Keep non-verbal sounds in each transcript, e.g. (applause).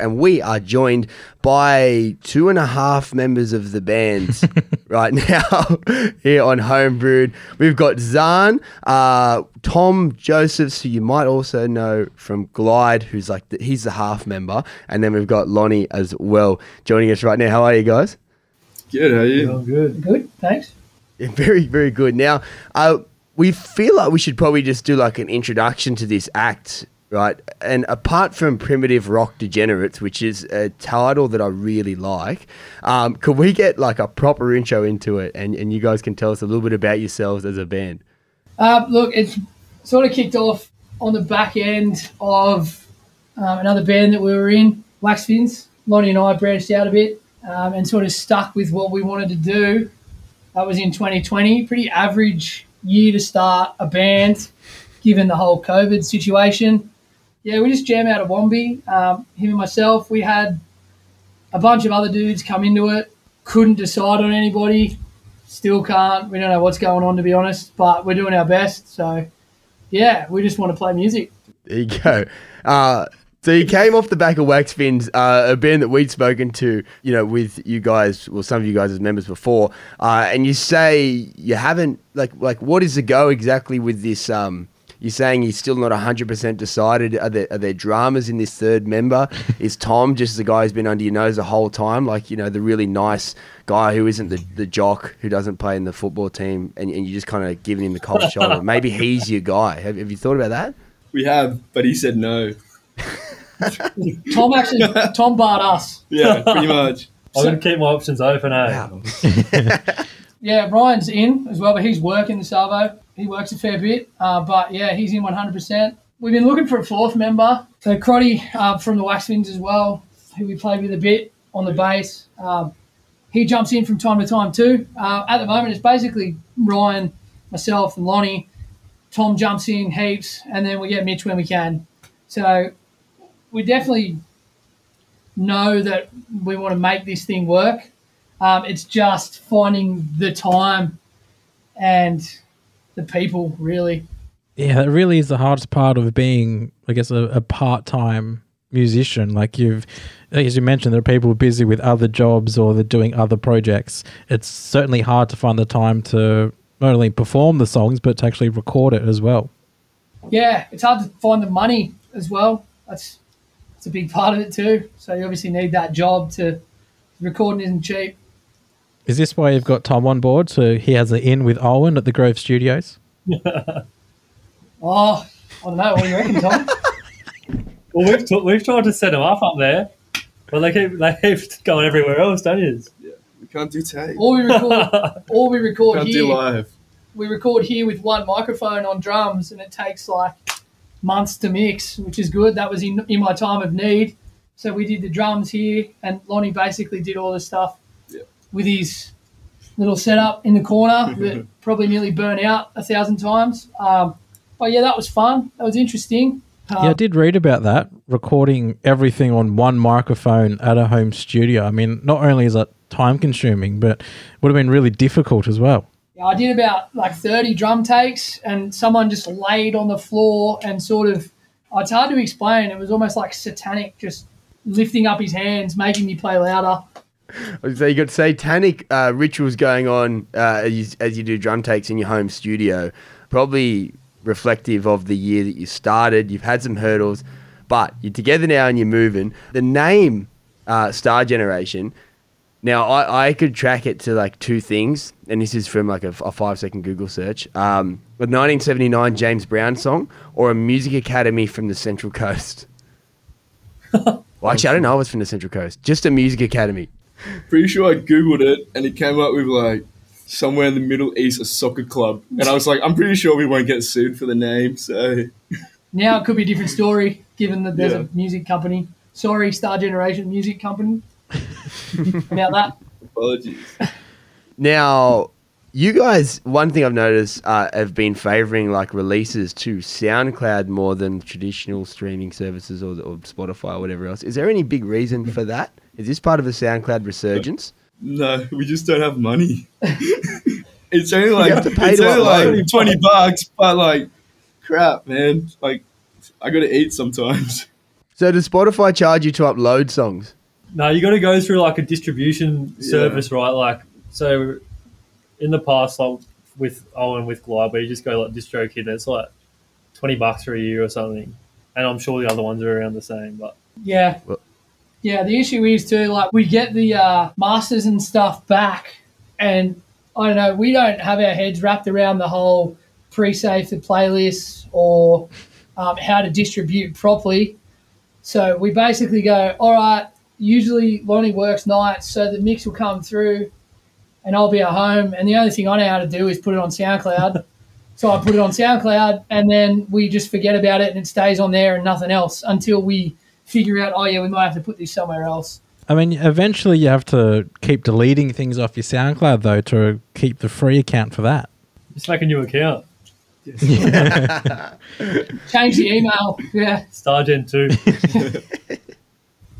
and we are joined by two and a half members of the band (laughs) right now (laughs) here on Homebrewed. We've got Zahn, uh, Tom Josephs, who you might also know from Glide, who's like the, he's the half member, and then we've got Lonnie as well joining us right now. How are you guys? Good, how are you? Oh, good. Good, thanks. Yeah, very, very good. Now, uh, we feel like we should probably just do like an introduction to this act, right? And apart from Primitive Rock Degenerates, which is a title that I really like, um, could we get like a proper intro into it and, and you guys can tell us a little bit about yourselves as a band? Uh, look, it's sort of kicked off on the back end of um, another band that we were in, Wax Fins. Lonnie and I branched out a bit um, and sort of stuck with what we wanted to do. That was in 2020. Pretty average year to start a band, given the whole COVID situation. Yeah, we just jam out of Wombi. Um, him and myself, we had a bunch of other dudes come into it. Couldn't decide on anybody. Still can't. We don't know what's going on, to be honest, but we're doing our best. So, yeah, we just want to play music. There you go. Uh, so you came off the back of Wax Fins, uh, a band that we'd spoken to, you know, with you guys, well, some of you guys as members before, uh, and you say you haven't, like, like what is the go exactly with this? Um, you're saying he's still not 100% decided. Are there, are there dramas in this third member? (laughs) is Tom just the guy who's been under your nose the whole time? Like, you know, the really nice guy who isn't the, the jock who doesn't play in the football team and, and you just kind of giving him the cold (laughs) shoulder. Maybe he's your guy. Have, have you thought about that? We have, but he said no. (laughs) Tom actually, Tom barred us. Yeah, pretty much. I'm going to keep my options open, eh? Wow. Yeah, Ryan's in as well, but he's working the Salvo. He works a fair bit, uh, but yeah, he's in 100%. We've been looking for a fourth member. So Crotty uh, from the Wax Fins as well, who we played with a bit on the bass. Um, he jumps in from time to time too. Uh, at the moment, it's basically Ryan, myself, and Lonnie. Tom jumps in heaps, and then we get Mitch when we can. So we definitely know that we want to make this thing work. Um, it's just finding the time and the people, really. Yeah, that really is the hardest part of being, I guess, a, a part time musician. Like you've, as you mentioned, there are people busy with other jobs or they're doing other projects. It's certainly hard to find the time to not only perform the songs, but to actually record it as well. Yeah, it's hard to find the money as well. That's that's a big part of it too. So you obviously need that job to recording isn't cheap. Is this why you've got Tom on board? So he has an in with Owen at the Grove Studios? (laughs) Oh, I don't know. What do you reckon, Tom? (laughs) Well, we've, t- we've tried to set him up up there, but they keep, they keep (laughs) going everywhere else, don't you? Yeah, We can't do tape. all we record, all we record Can't do here, live. we record here with one microphone on drums, and it takes like months to mix, which is good. That was in in my time of need. So we did the drums here, and Lonnie basically did all the stuff Yeah. With his little setup in the corner (laughs) that probably nearly burnt out a thousand times. Um, but yeah, that was fun. That was interesting. Um, Yeah, I did read about that, recording everything on one microphone at a home studio. I mean, not only is it time consuming, but would have been really difficult as well. Yeah, I did about like 30 drum takes, and someone just laid on the floor and sort of, it's hard to explain. It was almost like satanic, just lifting up his hands, making me play louder. So you got satanic uh, rituals going on uh, as, you, as you do drum takes in your home studio. Probably reflective of the year that you started. You've had some hurdles, but you're together now and you're moving. The name uh, Star Generation. Now I, I could track it to like two things, and this is from like a, a five second Google search. Um, a 1979 James Brown song or a music academy from the Central Coast. (laughs) well, actually, I don't know. I was from the Central Coast. Just a music academy. Pretty sure I googled it and it came up with like somewhere in the Middle East a soccer club, and I was like, I'm pretty sure we won't get sued for the name. So Now it could be a different story, given that there's Yeah. a music company. Sorry, Star Generation Music Company. about that. apologies. Now, you guys, one thing I've noticed uh, have been favoring like releases to SoundCloud more than traditional streaming services or, or Spotify or whatever else. Is there any big reason for that? Is this part of a SoundCloud resurgence? No, we just don't have money. (laughs) it's only like to pay it's to only upload. like twenty bucks, but like crap, man. Like I gotta eat sometimes. (laughs) So does Spotify charge you to upload songs? No, you got to go through like a distribution Yeah. service, right? Like, so in the past, like with Owen with Glide, where you just go like DistroKid, and it's like twenty bucks for a year or something. And I'm sure the other ones are around the same, but Yeah. Well- yeah, the issue is too, like, we get the uh, masters and stuff back, and I don't know, we don't have our heads wrapped around the whole pre save the playlists or um, how to distribute properly. So we basically go, all right, usually Lonnie works nights, so the mix will come through and I'll be at home. And the only thing I know how to do is put it on SoundCloud. so I put it on SoundCloud and then we just forget about it and it stays on there and nothing else until we figure out, oh, yeah, we might have to put this somewhere else. I mean, eventually you have to keep deleting things off your SoundCloud though to keep the free account for that. just make a new account. (laughs) (laughs) Change the email. Yeah. Stargen two. (laughs)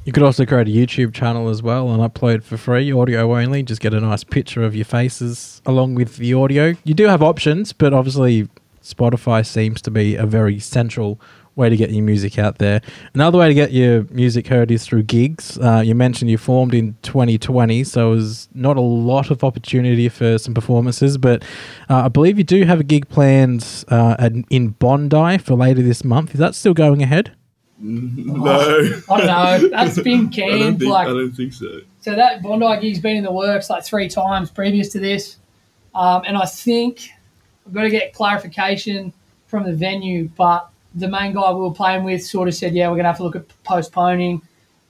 You could also create a YouTube channel as well and upload for free, audio only. Just get a nice picture of your faces along with the audio. You do have options, but obviously Spotify seems to be a very central way to get your music out there. Another way to get your music heard is through gigs. Uh, you mentioned you formed in 2020, so there's not a lot of opportunity for some performances, but uh, I believe you do have a gig planned uh, in Bondi for later this month. Is that still going ahead? No. I don't know. That's been (laughs) I don't, canned. think, like, I don't think so. So that Bondi gig's been in the works like three times previous to this, um, and I think I've got to get clarification from the venue. But the main guy we were playing with sort of said, "Yeah, we're gonna have to look at postponing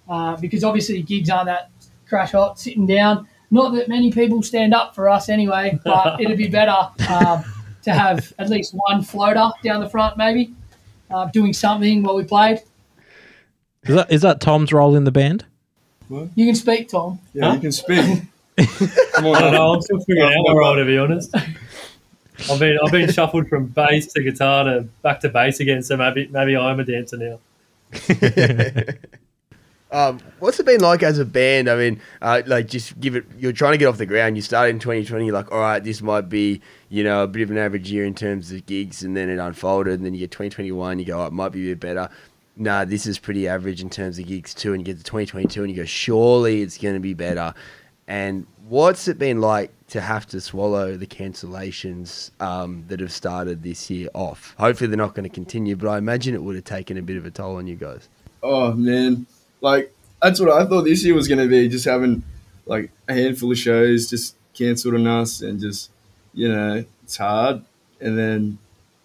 uh, because obviously gigs aren't that crash hot sitting down. Not that many people stand up for us anyway, but (laughs) it'd be better um, to have at least one floater down the front, maybe uh, doing something while we played. Is that is that Tom's role in the band? You can speak, Tom. Yeah, Huh? you can speak. (laughs) Come on, I don't now. know. I'm still figuring out my role to be honest. I've been I've been shuffled from bass to guitar to back to bass again, so maybe maybe I'm a dancer now. (laughs) Um, what's it been like as a band? I mean, uh, like just give it. You're trying to get off the ground. You started in 2020. You're like, all right, this might be you know a bit of an average year in terms of gigs, and then it unfolded. And then you get 2021. You go, oh, it might be a bit better. Nah, this is pretty average in terms of gigs too. And you get to 2022, and you go, surely it's going to be better. And what's it been like to have to swallow the cancellations um, that have started this year off? Hopefully, they're not going to continue, but I imagine it would have taken a bit of a toll on you guys. Oh man, like that's what I thought this year was gonna be. Just having like a handful of shows just cancelled on us, and just you know it's hard. And then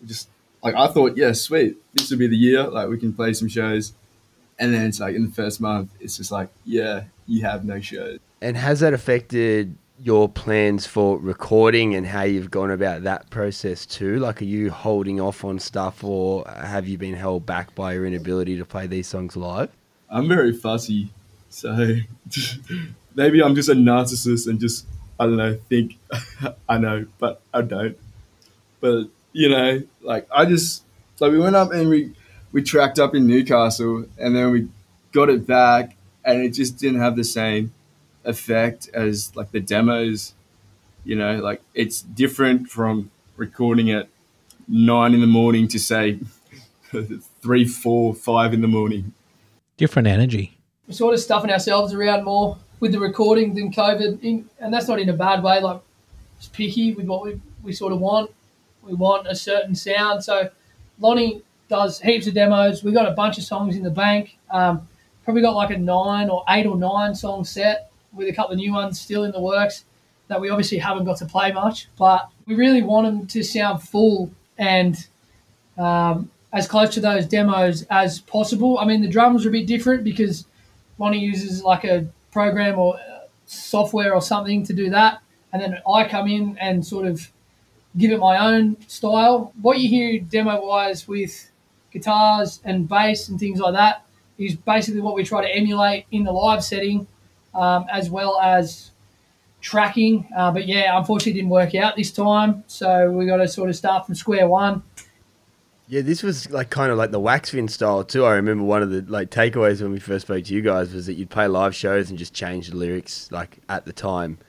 just like I thought, yeah, sweet, this would be the year. Like we can play some shows. And then it's like in the first month, it's just like, yeah, you have no shows. And has that affected your plans for recording and how you've gone about that process too? Like, are you holding off on stuff or have you been held back by your inability to play these songs live? I'm very fussy, so (laughs) maybe I'm just a narcissist and just I don't know think (laughs) I know, but I don't. But you know, like I just like we went up and we we tracked up in Newcastle and then we got it back and it just didn't have the same effect as like the demos. You know, like it's different from recording at nine in the morning to say (laughs) three, four, five in the morning. Different energy. we're sort of stuffing ourselves around more with the recording than COVID, in, and that's not in a bad way. Like, it's picky with what we, we sort of want. We want a certain sound. So, Lonnie does heaps of demos. We got a bunch of songs in the bank. Um, probably got like a nine or eight or nine song set with a couple of new ones still in the works that we obviously haven't got to play much, but we really want them to sound full and um, as close to those demos as possible. I mean, the drums are a bit different because Lonnie uses like a program or software or something to do that, and then I come in and sort of give it my own style. What you hear demo wise with guitars and bass and things like that is basically what we try to emulate in the live setting, um, as well as tracking. Uh, but yeah, unfortunately, didn't work out this time, so we got to sort of start from square one. Yeah, this was like kind of like the Waxfin style too. I remember one of the like takeaways when we first spoke to you guys was that you'd play live shows and just change the lyrics like at the time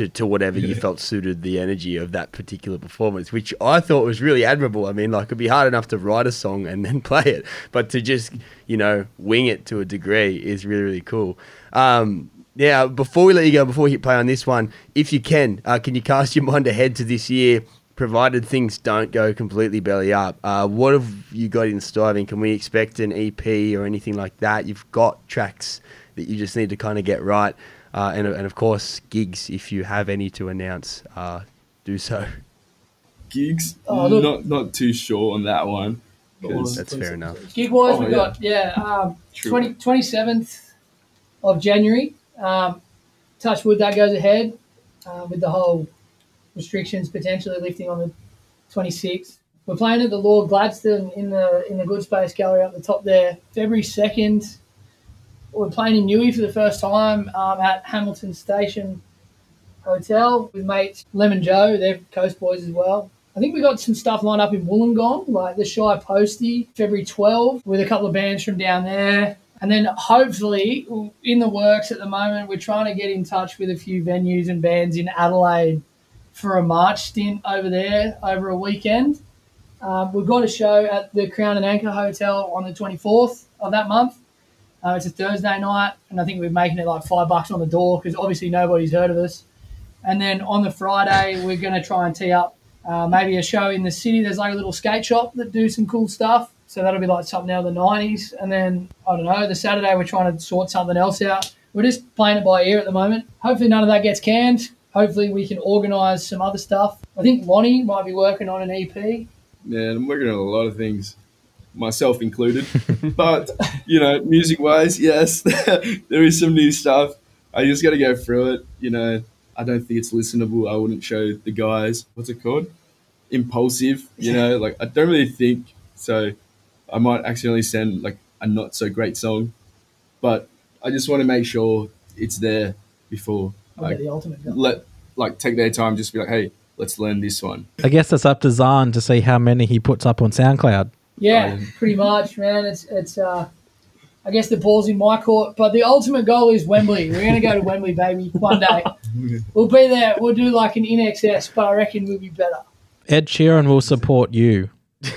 to, to whatever you felt suited the energy of that particular performance, which I thought was really admirable. I mean, like it'd be hard enough to write a song and (laughs) then play it, but to just you know wing it to a degree is really really cool. Um, now, before we let you go, before we hit play on this one, if you can, uh, can you cast your mind ahead to this year? Provided things don't go completely belly up, uh, what have you got in store? I mean, can we expect an EP or anything like that? You've got tracks that you just need to kind of get right, uh, and and of course gigs if you have any to announce, uh, do so. Gigs, Oh, look. not not too sure on that one. That's fair enough. Gig wise, Oh, we've yeah. got, yeah, um, 20, 27th of January. Um, touch wood, that goes ahead uh, with the whole restrictions potentially lifting on the 26th. We're playing at the Lord Gladstone in the in the Good Space Gallery up the top there. February 2nd, we're playing in Newey for the first time um, at Hamilton Station Hotel with mates Lemon Joe. They're Coast Boys as well. I think we got some stuff lined up in Wollongong, like the Shy Posty, February 12, with a couple of bands from down there. And then hopefully, in the works at the moment, we're trying to get in touch with a few venues and bands in Adelaide for a March stint over there over a weekend. Um, we've got a show at the Crown and Anchor Hotel on the 24th of that month. Uh, it's a Thursday night, and I think we're making it like five bucks on the door because obviously nobody's heard of us. And then on the Friday, we're going to try and tee up uh, maybe a show in the city. There's like a little skate shop that do some cool stuff. So that'll be like something out of the 90s. And then, I don't know, the Saturday, we're trying to sort something else out. We're just playing it by ear at the moment. Hopefully, none of that gets canned. Hopefully, we can organise some other stuff. I think Lonnie might be working on an EP. Man, I'm working on a lot of things, myself included. (laughs) but you know, music wise, yes, (laughs) there is some new stuff. I just got to go through it. You know, I don't think it's listenable. I wouldn't show the guys. What's it called? Impulsive. You know, like I don't really think so. I might accidentally send like a not so great song, but I just want to make sure it's there before I'll like the ultimate goal. let like take their time. Just be like, hey, let's learn this one. I guess it's up to Zahn to see how many he puts up on SoundCloud. Yeah, Um, pretty much, man. It's it's. Uh, I guess the ball's in my court, but the ultimate goal is Wembley. We're gonna go to Wembley, baby, one day. (laughs) We'll be there. We'll do like an INXS, but I reckon we'll be better. Ed Sheeran will support you. I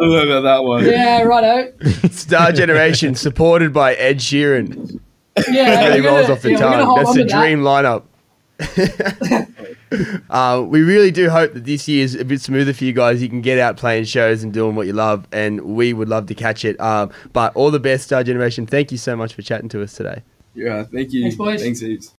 don't know about that one. Yeah, righto. (laughs) Star Generation supported by Ed Sheeran. Yeah, really we're rolls gonna- off the yeah, tongue. That's on the to that. dream lineup. (laughs) uh, we really do hope that this year is a bit smoother for you guys. You can get out playing shows and doing what you love, and we would love to catch it. Um, but all the best, Star Generation. Thank you so much for chatting to us today. Yeah, thank you. Thanks, boys. Thanks, heaps.